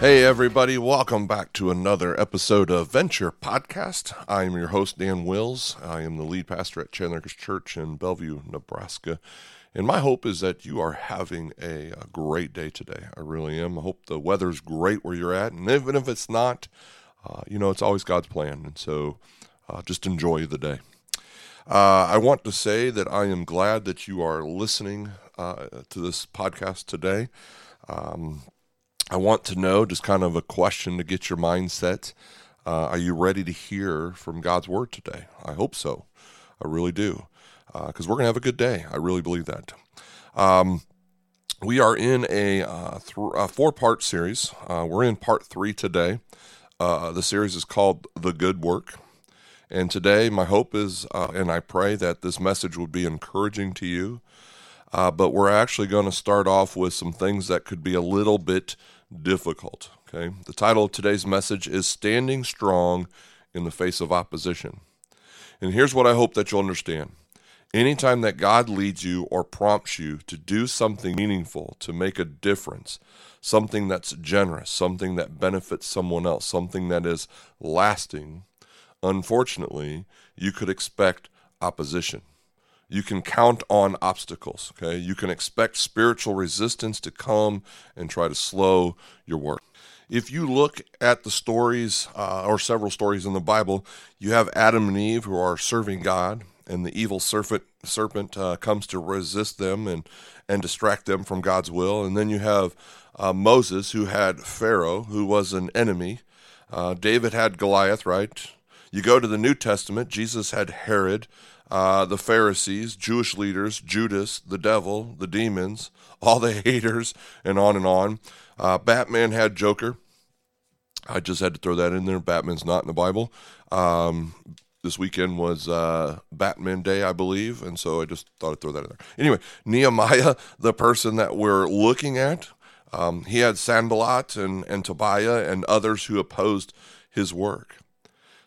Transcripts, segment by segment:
Hey, everybody, welcome back to another episode of Venture Podcast. I am your host, Dan Wills. I am the lead pastor at Chandler Church in Bellevue, Nebraska. And my hope is that you are having a, a, great day today. I really am. I hope the weather's great where you're at. And even if it's not, uh, you know, it's always God's plan. And so uh, just enjoy the day. Uh, I want to say that I am glad that you are listening uh, to this podcast today. Um, I want to know just kind of a question to get your mindset. Uh, are you ready to hear from God's word today? I hope so. I really do. Because uh, we're going to have a good day. I really believe that. Um, we are in a, uh, th- a four part series. Uh, we're in part three today. Uh, the series is called The Good Work. And today, my hope is, uh, and I pray that this message would be encouraging to you. but we're actually going to start off with some things that could be a little bit difficult. Okay. The title of today's message is Standing Strong in the Face of Opposition. And here's what I hope that you'll understand. Anytime that God leads you or prompts you to do something meaningful, to make a difference, something that's generous, something that benefits someone else, something that is lasting, unfortunately, you could expect opposition. You can count on obstacles, okay? You can expect spiritual resistance to come and try to slow your work. If you look at the stories, uh, or several stories in the Bible, you have Adam and Eve who are serving God, and the evil serpent serpent uh, comes to resist them and and distract them from God's will. And then you have uh, Moses, who had Pharaoh, who was an enemy. Uh, David had Goliath, right? You go to the New Testament, Jesus had Herod, uh, the Pharisees, Jewish leaders, Judas, the devil, the demons, all the haters, and on and on. Uh, Batman had Joker. I just had to throw that in there. Batman's not in the Bible. Um, this weekend was uh, Batman Day, I believe, and so I just thought I'd throw that in there. Anyway, Nehemiah, the person that we're looking at, um, he had Sanballat and, and Tobiah and others who opposed his work.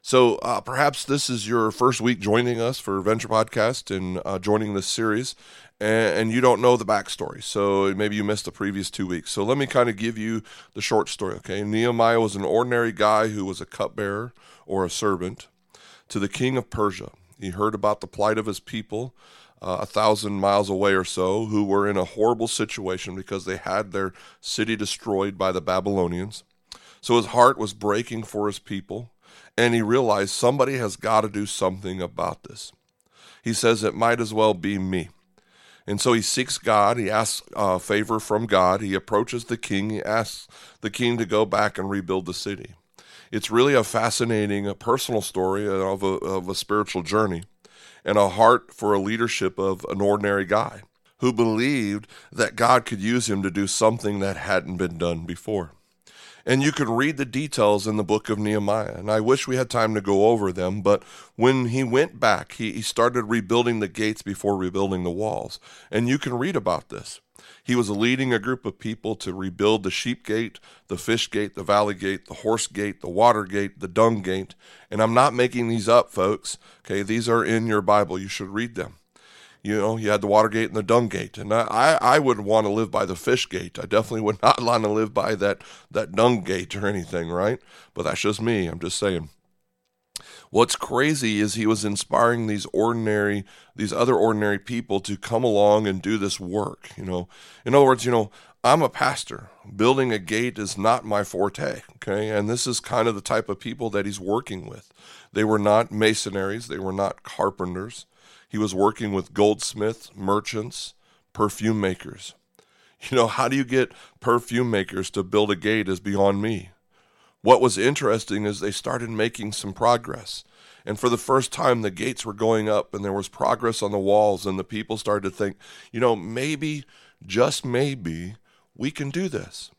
So uh, perhaps this is your first week joining us for Venture Podcast and uh, joining this series, and, and, you don't know the backstory. So maybe you missed the previous two weeks. So let me kind of give you the short story. Okay, Nehemiah was an ordinary guy who was a cupbearer or a servant to the king of Persia. He heard about the plight of his people. Uh, a thousand miles away or so, who were in a horrible situation because they had their city destroyed by the Babylonians. So his heart was breaking for his people and he realized somebody has got to do something about this. He says it might as well be me. And so he seeks God. He asks uh, favor from God. He approaches the king. He asks the king to go back and rebuild the city. It's really a fascinating a personal story of a, of a spiritual journey and a heart for a leadership of an ordinary guy who believed that God could use him to do something that hadn't been done before. And you can read the details in the book of Nehemiah. And I wish we had time to go over them, but when he went back, he, he started rebuilding the gates before rebuilding the walls. And you can read about this. He was leading a group of people to rebuild the sheep gate, the fish gate, the valley gate, the horse gate, the water gate, the dung gate. And I'm not making these up, folks. Okay, these are in your Bible. You should read them you know, you had the Watergate and the dung gate. And I, I would want to live by the fish gate. I definitely would not want to live by that, that dung gate or anything, right? But that's just me. I'm just saying. What's crazy is he was inspiring these ordinary, these other ordinary people to come along and do this work. You know, in other words, you know, I'm a pastor. Building a gate is not my forte. Okay. And this is kind of the type of people that he's working with. They were not masonries, they were not carpenters. He was working with goldsmiths, merchants, perfume makers. You know, how do you get perfume makers to build a gate is beyond me. What was interesting is they started making some progress. And for the first time, the gates were going up and there was progress on the walls, and the people started to think, you know, maybe, just maybe, we can do this.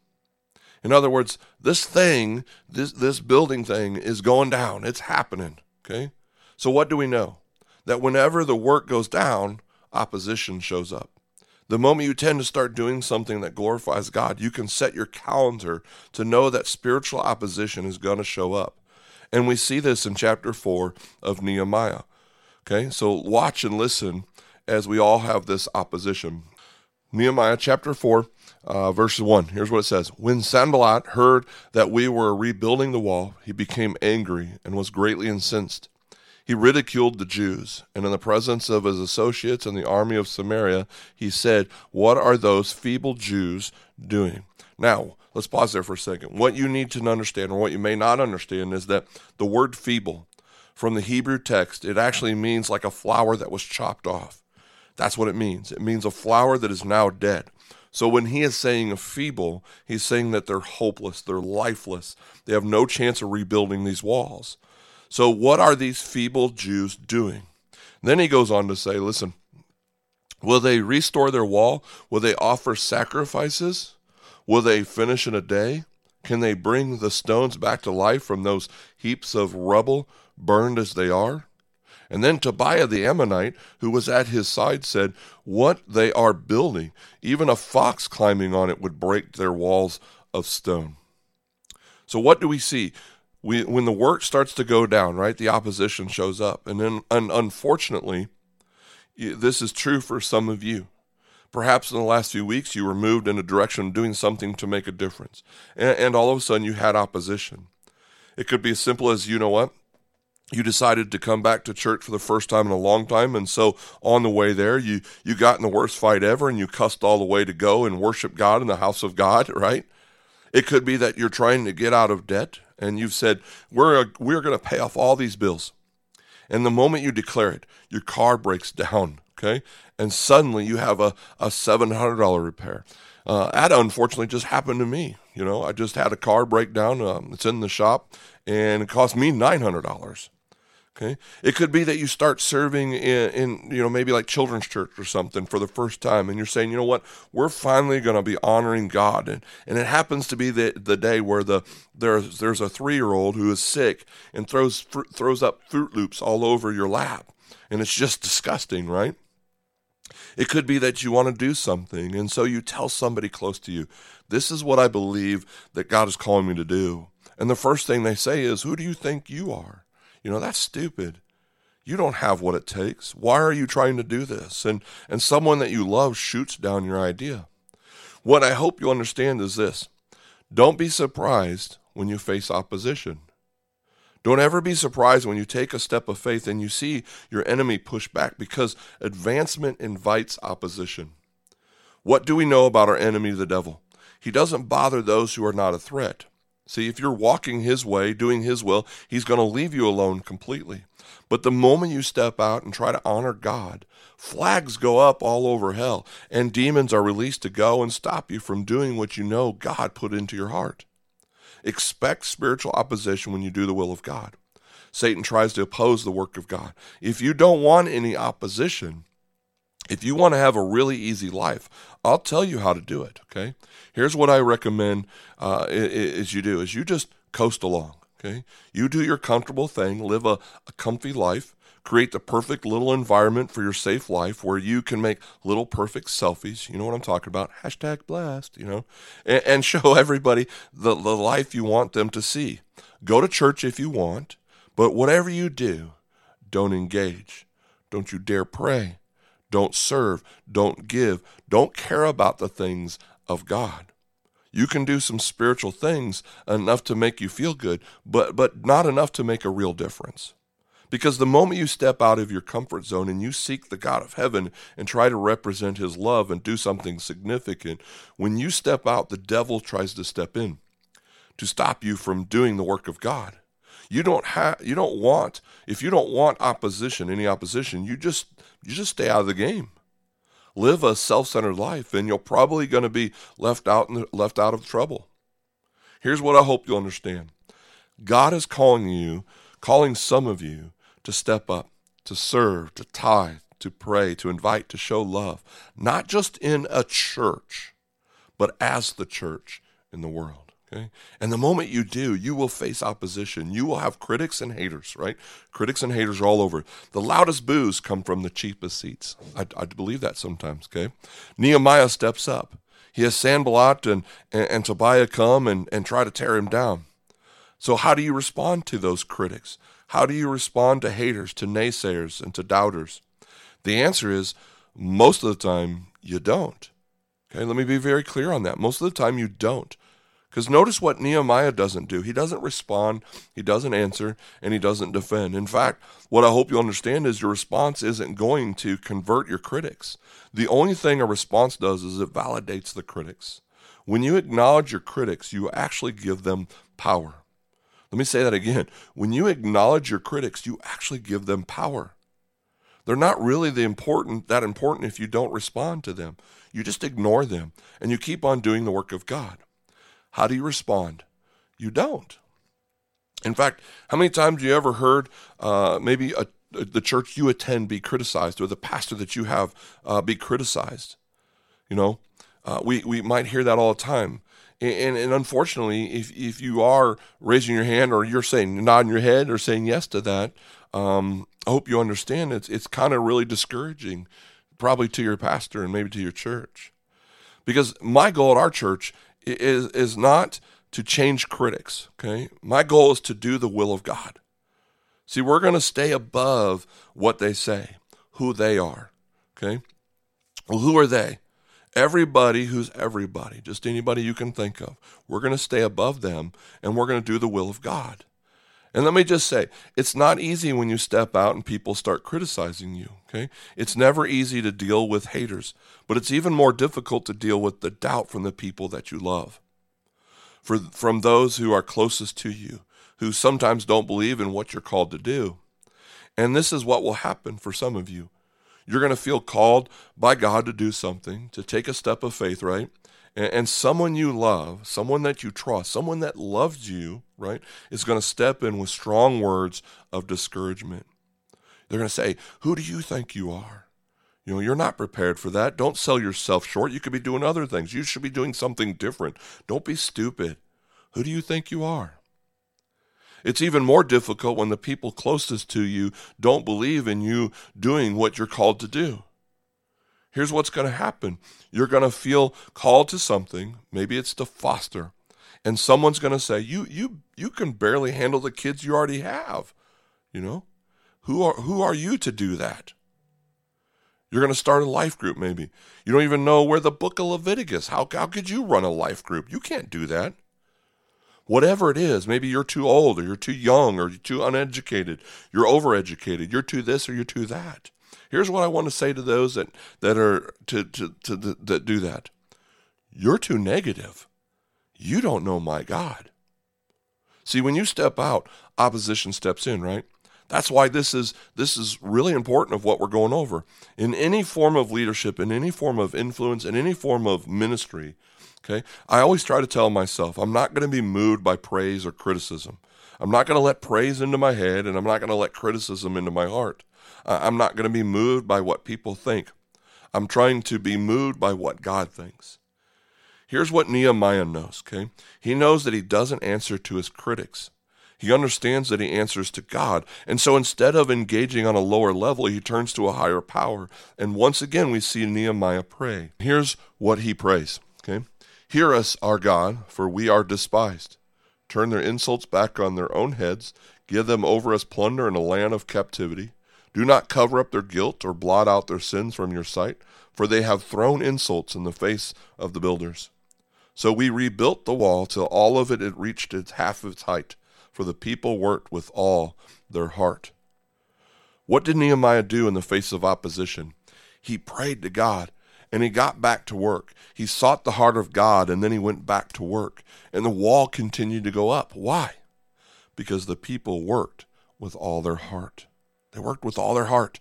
In other words, this thing, this, this building thing is going down. It's happening. Okay? So, what do we know? That whenever the work goes down, opposition shows up. The moment you tend to start doing something that glorifies God, you can set your calendar to know that spiritual opposition is going to show up. And we see this in chapter 4 of Nehemiah. Okay, so watch and listen as we all have this opposition. Nehemiah chapter 4, uh, verse 1. Here's what it says When Sanballat heard that we were rebuilding the wall, he became angry and was greatly incensed. He ridiculed the Jews, and in the presence of his associates and the army of Samaria, he said, What are those feeble Jews doing? Now, let's pause there for a second. What you need to understand, or what you may not understand, is that the word feeble from the Hebrew text, it actually means like a flower that was chopped off. That's what it means. It means a flower that is now dead. So when he is saying a feeble, he's saying that they're hopeless, they're lifeless, they have no chance of rebuilding these walls. So, what are these feeble Jews doing? Then he goes on to say, listen, will they restore their wall? Will they offer sacrifices? Will they finish in a day? Can they bring the stones back to life from those heaps of rubble, burned as they are? And then Tobiah the Ammonite, who was at his side, said, What they are building, even a fox climbing on it would break their walls of stone. So, what do we see? We when the work starts to go down, right, the opposition shows up, and then and unfortunately, this is true for some of you. Perhaps in the last few weeks you were moved in a direction doing something to make a difference, and, and all of a sudden you had opposition. It could be as simple as you know what? You decided to come back to church for the first time in a long time. And so on the way there you you got in the worst fight ever and you cussed all the way to go and worship God in the house of God right it could be that you're trying to get out of debt and you've said, we're, we're going to pay off all these bills. And the moment you declare it, your car breaks down, okay? And suddenly you have a, a $700 repair. Uh, that unfortunately just happened to me. You know, I just had a car break down. Um, it's in the shop, and it cost me $900. Okay. It could be that you start serving in, in, you know, maybe like children's church or something for the first time, and you're saying, you know what, we're finally going to be honoring God, and and it happens to be the the day where the there's there's a three year old who is sick and throws fruit, throws up Froot Loops all over your lap, and it's just disgusting, right? It could be that you want to do something, and so you tell somebody close to you, this is what I believe that God is calling me to do, and the first thing they say is, who do you think you are? You know, that's stupid. You don't have what it takes. Why are you trying to do this? And and someone that you love shoots down your idea. What I hope you understand is this. Don't be surprised when you face opposition. Don't ever be surprised when you take a step of faith and you see your enemy push back because advancement invites opposition. What do we know about our enemy, the devil? He doesn't bother those who are not a threat. See, if you're walking his way, doing his will, he's going to leave you alone completely. But the moment you step out and try to honor God, flags go up all over hell, and demons are released to go and stop you from doing what you know God put into your heart. Expect spiritual opposition when you do the will of God. Satan tries to oppose the work of God. If you don't want any opposition, if you want to have a really easy life, I'll tell you how to do it. Okay. Here's what I recommend uh, is you do is you just coast along. Okay. You do your comfortable thing, live a, a comfy life, create the perfect little environment for your safe life where you can make little perfect selfies. You know what I'm talking about? Hashtag blast, you know, and, and show everybody the, the life you want them to see. Go to church if you want, but whatever you do, don't engage. Don't you dare pray don't serve, don't give, don't care about the things of God. You can do some spiritual things enough to make you feel good, but, but not enough to make a real difference. Because the moment you step out of your comfort zone and you seek the God of heaven and try to represent his love and do something significant, when you step out, the devil tries to step in to stop you from doing the work of God. You don't have you don't want if you don't want opposition, any opposition, you just you just stay out of the game. Live a self-centered life and you're probably going to be left out the, left out of trouble. Here's what I hope you understand. God is calling you, calling some of you to step up, to serve, to tithe, to pray, to invite, to show love, not just in a church, but as the church in the world. Okay? And the moment you do, you will face opposition. You will have critics and haters, right? Critics and haters are all over. The loudest boos come from the cheapest seats. I, I believe that sometimes, okay? Nehemiah steps up. He has Sanballat and, and, and Tobiah come and, and try to tear him down. So, how do you respond to those critics? How do you respond to haters, to naysayers, and to doubters? The answer is most of the time, you don't. Okay, let me be very clear on that. Most of the time, you don't. Because notice what Nehemiah doesn't do. He doesn't respond, he doesn't answer, and he doesn't defend. In fact, what I hope you understand is your response isn't going to convert your critics. The only thing a response does is it validates the critics. When you acknowledge your critics, you actually give them power. Let me say that again. When you acknowledge your critics, you actually give them power. They're not really the important that important if you don't respond to them. You just ignore them and you keep on doing the work of God. How do you respond? You don't. In fact, how many times have you ever heard uh, maybe a, the church you attend be criticized or the pastor that you have uh, be criticized? You know, uh, we, we might hear that all the time. And, and, unfortunately, if, if you are raising your hand or you're saying nodding your head or saying yes to that, um, I hope you understand it's it's kind of really discouraging, probably to your pastor and maybe to your church, because my goal at our church is is not to change critics. Okay, my goal is to do the will of God. See, we're going to stay above what they say, who they are. Okay, well, who are they? Everybody who's everybody, just anybody you can think of. We're going to stay above them and we're going to do the will of God. And let me just say, it's not easy when you step out and people start criticizing you, okay? It's never easy to deal with haters, but it's even more difficult to deal with the doubt from the people that you love. For, from those who are closest to you, who sometimes don't believe in what you're called to do. And this is what will happen for some of you. You're going to feel called by God to do something, to take a step of faith, right? And, someone you love, someone that you trust, someone that loves you, right, is going to step in with strong words of discouragement. They're going to say, Who do you think you are? You know, you're not prepared for that. Don't sell yourself short. You could be doing other things. You should be doing something different. Don't be stupid. Who do you think you are? It's even more difficult when the people closest to you don't believe in you doing what you're called to do here's what's going to happen. You're going to feel called to something. Maybe it's to foster. And someone's going to say you you you can barely handle the kids you already have. You know? Who are who are you to do that? You're going to start a life group maybe. You don't even know where the book of leviticus how, how could you run a life group? You can't do that. Whatever it is maybe you're too old or you're too young or you're too uneducated you're overeducated you're too this or you're too that Here's what I want to say to those that, that are to, to, to that do that. You're too negative. You don't know my God. See, when you step out, opposition steps in, right? That's why this is this is really important of what we're going over. In any form of leadership, in any form of influence, in any form of ministry, okay? I always try to tell myself, I'm not going to be moved by praise or criticism. I'm not going to let praise into my head and I'm not going to let criticism into my heart. I'm not going to be moved by what people think. I'm trying to be moved by what God thinks. Here's what Nehemiah knows, okay? He knows that he doesn't answer to his critics. He understands that he answers to God. And so instead of engaging on a lower level, he turns to a higher power. And once again, we see Nehemiah pray. Here's what he prays, okay? Hear us, our God, for we are despised. Turn their insults back on their own heads. Give them over as plunder in a land of captivity. Do not cover up their guilt or blot out their sins from your sight, for they have thrown insults in the face of the builders. So we rebuilt the wall till all of it had reached its half of its height, for the people worked with all their heart. What did Nehemiah do in the face of opposition? He prayed to God and he got back to work. He sought the heart of God and then he went back to work. And the wall continued to go up. Why? Because the people worked with all their heart. They worked with all their heart.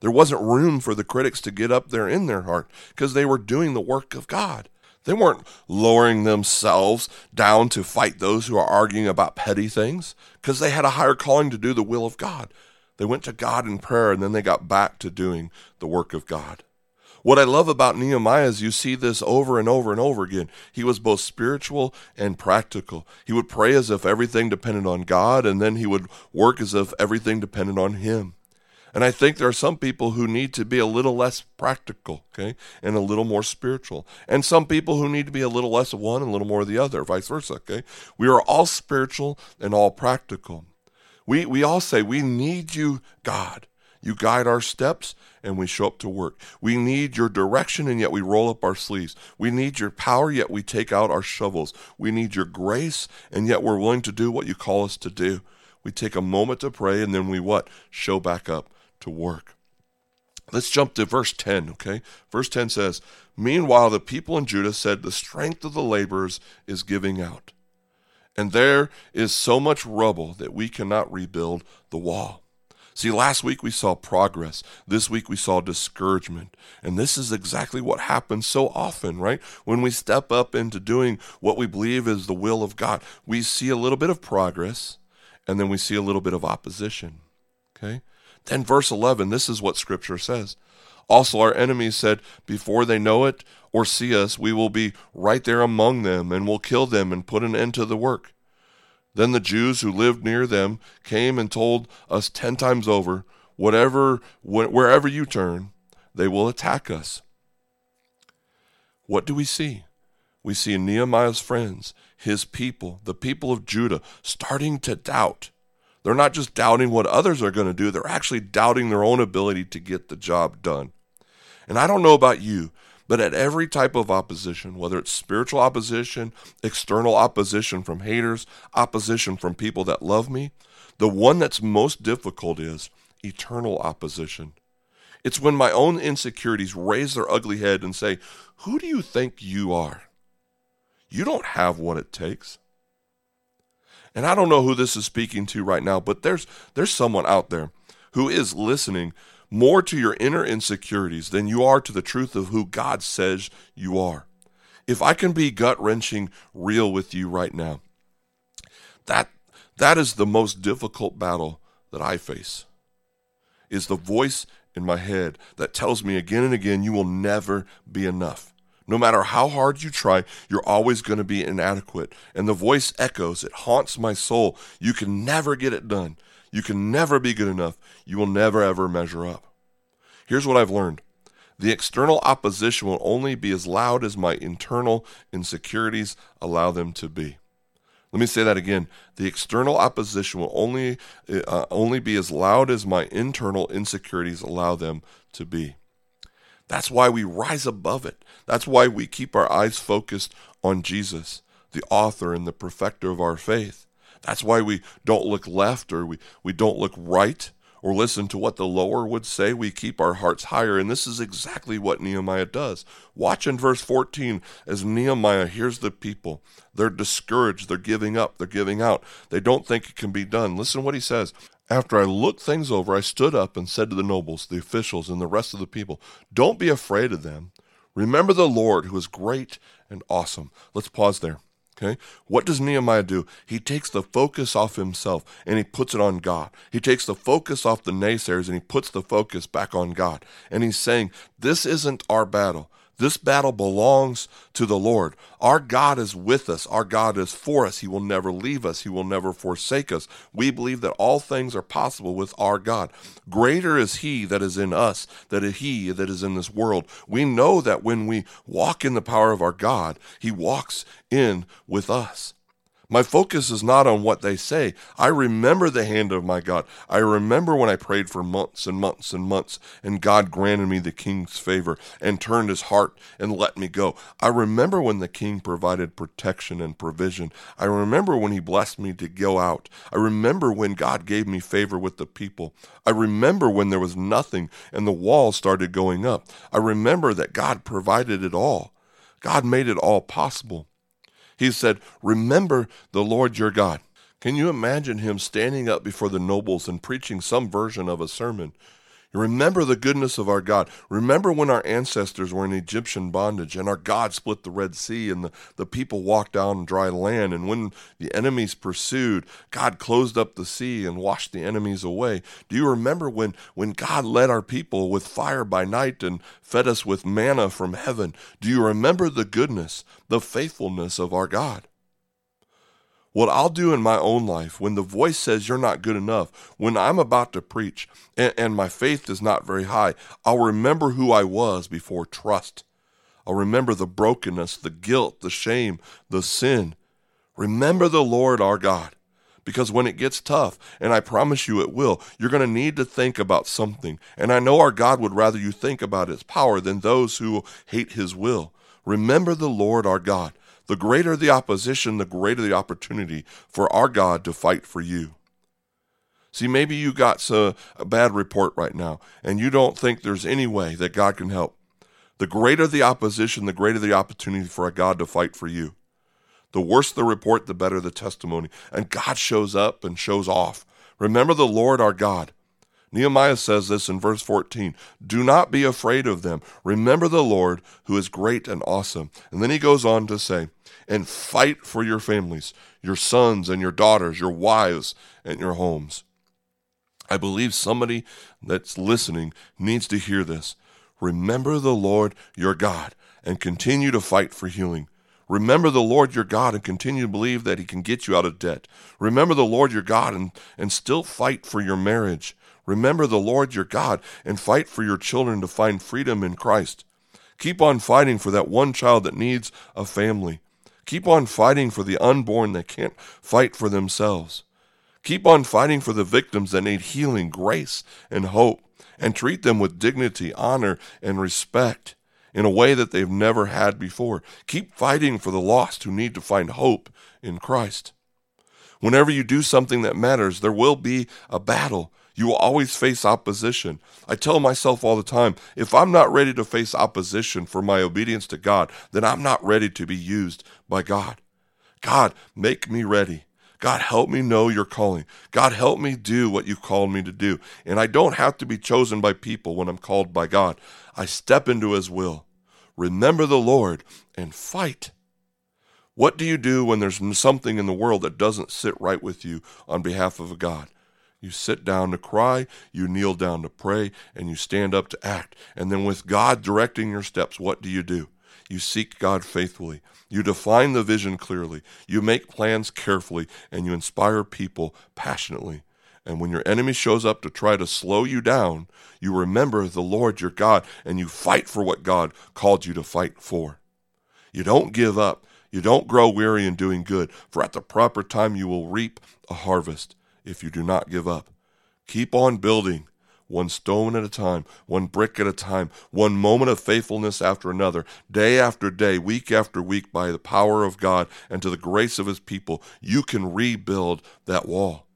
There wasn't room for the critics to get up there in their heart because they were doing the work of God. They weren't lowering themselves down to fight those who are arguing about petty things because they had a higher calling to do the will of God. They went to God in prayer and then they got back to doing the work of God. What I love about Nehemiah is you see this over and over and over again. He was both spiritual and practical. He would pray as if everything depended on God, and then he would work as if everything depended on him. And I think there are some people who need to be a little less practical, okay, and a little more spiritual. And some people who need to be a little less of one and a little more of the other, vice versa, okay? We are all spiritual and all practical. We, we all say, We need you, God. You guide our steps and we show up to work. We need your direction and yet we roll up our sleeves. We need your power yet we take out our shovels. We need your grace and yet we're willing to do what you call us to do. We take a moment to pray and then we what? Show back up to work. Let's jump to verse 10, okay? Verse 10 says, Meanwhile, the people in Judah said, The strength of the laborers is giving out, and there is so much rubble that we cannot rebuild the wall. See, last week we saw progress. This week we saw discouragement. And this is exactly what happens so often, right? When we step up into doing what we believe is the will of God, we see a little bit of progress and then we see a little bit of opposition. Okay? Then, verse 11, this is what Scripture says. Also, our enemies said, Before they know it or see us, we will be right there among them and will kill them and put an end to the work. Then the Jews who lived near them came and told us ten times over, Whatever, wherever you turn, they will attack us. What do we see? We see Nehemiah's friends, his people, the people of Judah, starting to doubt they're not just doubting what others are going to do, they're actually doubting their own ability to get the job done. And I don't know about you, but at every type of opposition, whether it's spiritual opposition, external opposition from haters, opposition from people that love me, the one that's most difficult is eternal opposition. It's when my own insecurities raise their ugly head and say, Who do you think you are? You don't have what it takes. And I don't know who this is speaking to right now, but there's there's someone out there who is listening more to your inner insecurities than you are to the truth of who God says you are. If I can be gut-wrenching real with you right now, that that is the most difficult battle that I face. Is the voice in my head that tells me again and again you will never be enough. No matter how hard you try, you're always going to be inadequate. And the voice echoes, it haunts my soul. You can never get it done. You can never be good enough. You will never ever measure up. Here's what I've learned the external opposition will only be as loud as my internal insecurities allow them to be. Let me say that again. The external opposition will only uh, only be as loud as my internal insecurities allow them to be. That's why we rise above it. That's why we keep our eyes focused on Jesus, the author and the perfecter of our faith. That's why we don't look left or we, we don't look right or listen to what the lower would say. We keep our hearts higher. And this is exactly what Nehemiah does. Watch in verse 14 as Nehemiah hears the people. They're discouraged. They're giving up. They're giving out. They don't think it can be done. Listen what he says. After I looked things over, I stood up and said to the nobles, the officials, and the rest of the people, Don't be afraid of them. Remember the Lord who is great and awesome. Let's pause there. Okay? What does Nehemiah do? He takes the focus off himself and he puts it on God. He takes the focus off the naysayers and he puts the focus back on God. And he's saying, This isn't our battle. This battle belongs to the Lord. Our God is with us. Our God is for us. He will never leave us. He will never forsake us. We believe that all things are possible with our God. Greater is He that is in us than He that is in this world. We know that when we walk in the power of our God, He walks in with us. My focus is not on what they say. I remember the hand of my God. I remember when I prayed for months and months and months, and God granted me the king's favor and turned his heart and let me go. I remember when the king provided protection and provision. I remember when he blessed me to go out. I remember when God gave me favor with the people. I remember when there was nothing and the wall started going up. I remember that God provided it all. God made it all possible. He said, Remember the Lord your God. Can you imagine him standing up before the nobles and preaching some version of a sermon? Remember the goodness of our God. Remember when our ancestors were in Egyptian bondage and our God split the Red Sea and the, the people walked down dry land. And when the enemies pursued, God closed up the sea and washed the enemies away. Do you remember when, when God led our people with fire by night and fed us with manna from heaven? Do you remember the goodness, the faithfulness of our God? What I'll do in my own life when the voice says you're not good enough, when I'm about to preach and, and, my faith is not very high, I'll remember who I was before trust. I'll remember the brokenness, the guilt, the shame, the sin. Remember the Lord our God. Because when it gets tough, and I promise you it will, you're going to need to think about something. And I know our God would rather you think about his power than those who hate his will. Remember the Lord our God. The greater the opposition, the greater the opportunity for our God to fight for you. See, maybe you got a, uh, a bad report right now, and you don't think there's any way that God can help. The greater the opposition, the greater the opportunity for a God to fight for you. The worse the report, the better the testimony. And God shows up and shows off. Remember the Lord our God. Nehemiah says this in verse 14 Do not be afraid of them. Remember the Lord who is great and awesome. And then he goes on to say, And fight for your families, your sons and your daughters, your wives and your homes. I believe somebody that's listening needs to hear this. Remember the Lord your God and continue to fight for healing. Remember the Lord your God and continue to believe that He can get you out of debt. Remember the Lord your God and, and still fight for your marriage. Remember the Lord your God and fight for your children to find freedom in Christ. Keep on fighting for that one child that needs a family. Keep on fighting for the unborn that can't fight for themselves. Keep on fighting for the victims that need healing, grace, and hope, and treat them with dignity, honor, and respect in a way that they've never had before. Keep fighting for the lost who need to find hope in Christ. Whenever you do something that matters, there will be a battle, you will always face opposition. I tell myself all the time if I'm not ready to face opposition for my obedience to God, then I'm not ready to be used by God. God, make me ready. God, help me know your calling. God, help me do what you've called me to do. And I don't have to be chosen by people when I'm called by God. I step into his will. Remember the Lord and fight. What do you do when there's something in the world that doesn't sit right with you on behalf of God? You sit down to cry, you kneel down to pray, and you stand up to act. And then, with God directing your steps, what do you do? You seek God faithfully. You define the vision clearly. You make plans carefully, and you inspire people passionately. And when your enemy shows up to try to slow you down, you remember the Lord your God and you fight for what God called you to fight for. You don't give up. You don't grow weary in doing good, for at the proper time you will reap a harvest if you do not give up. Keep on building, one stone at a time, one brick at a time, one moment of faithfulness after another, day after day, week after week, by the power of God and to the grace of His people, you can rebuild that wall.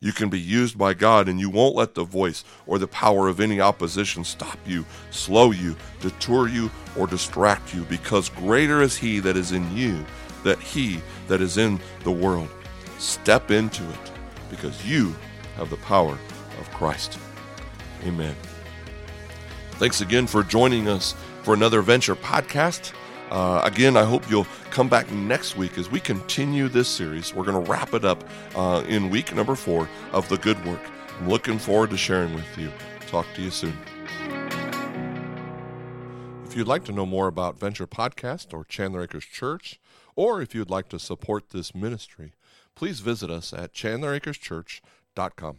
You can be used by God, and you won't let the voice or the power of any opposition stop you, slow you, deter you, or distract you, because greater is He that is in you than He that is in the world. Step into it because you have the power of Christ. Amen. Thanks again for joining us for another Venture podcast. Uh, again, I hope you'll come back next week as we continue this series. We're going to wrap it up uh, in week number four of The Good Work. I'm looking forward to sharing with you. Talk to you soon. If you'd like to know more about Venture Podcast or Chandler Acres Church, or if you'd like to support this ministry, please visit us at chandleracreschurch.com.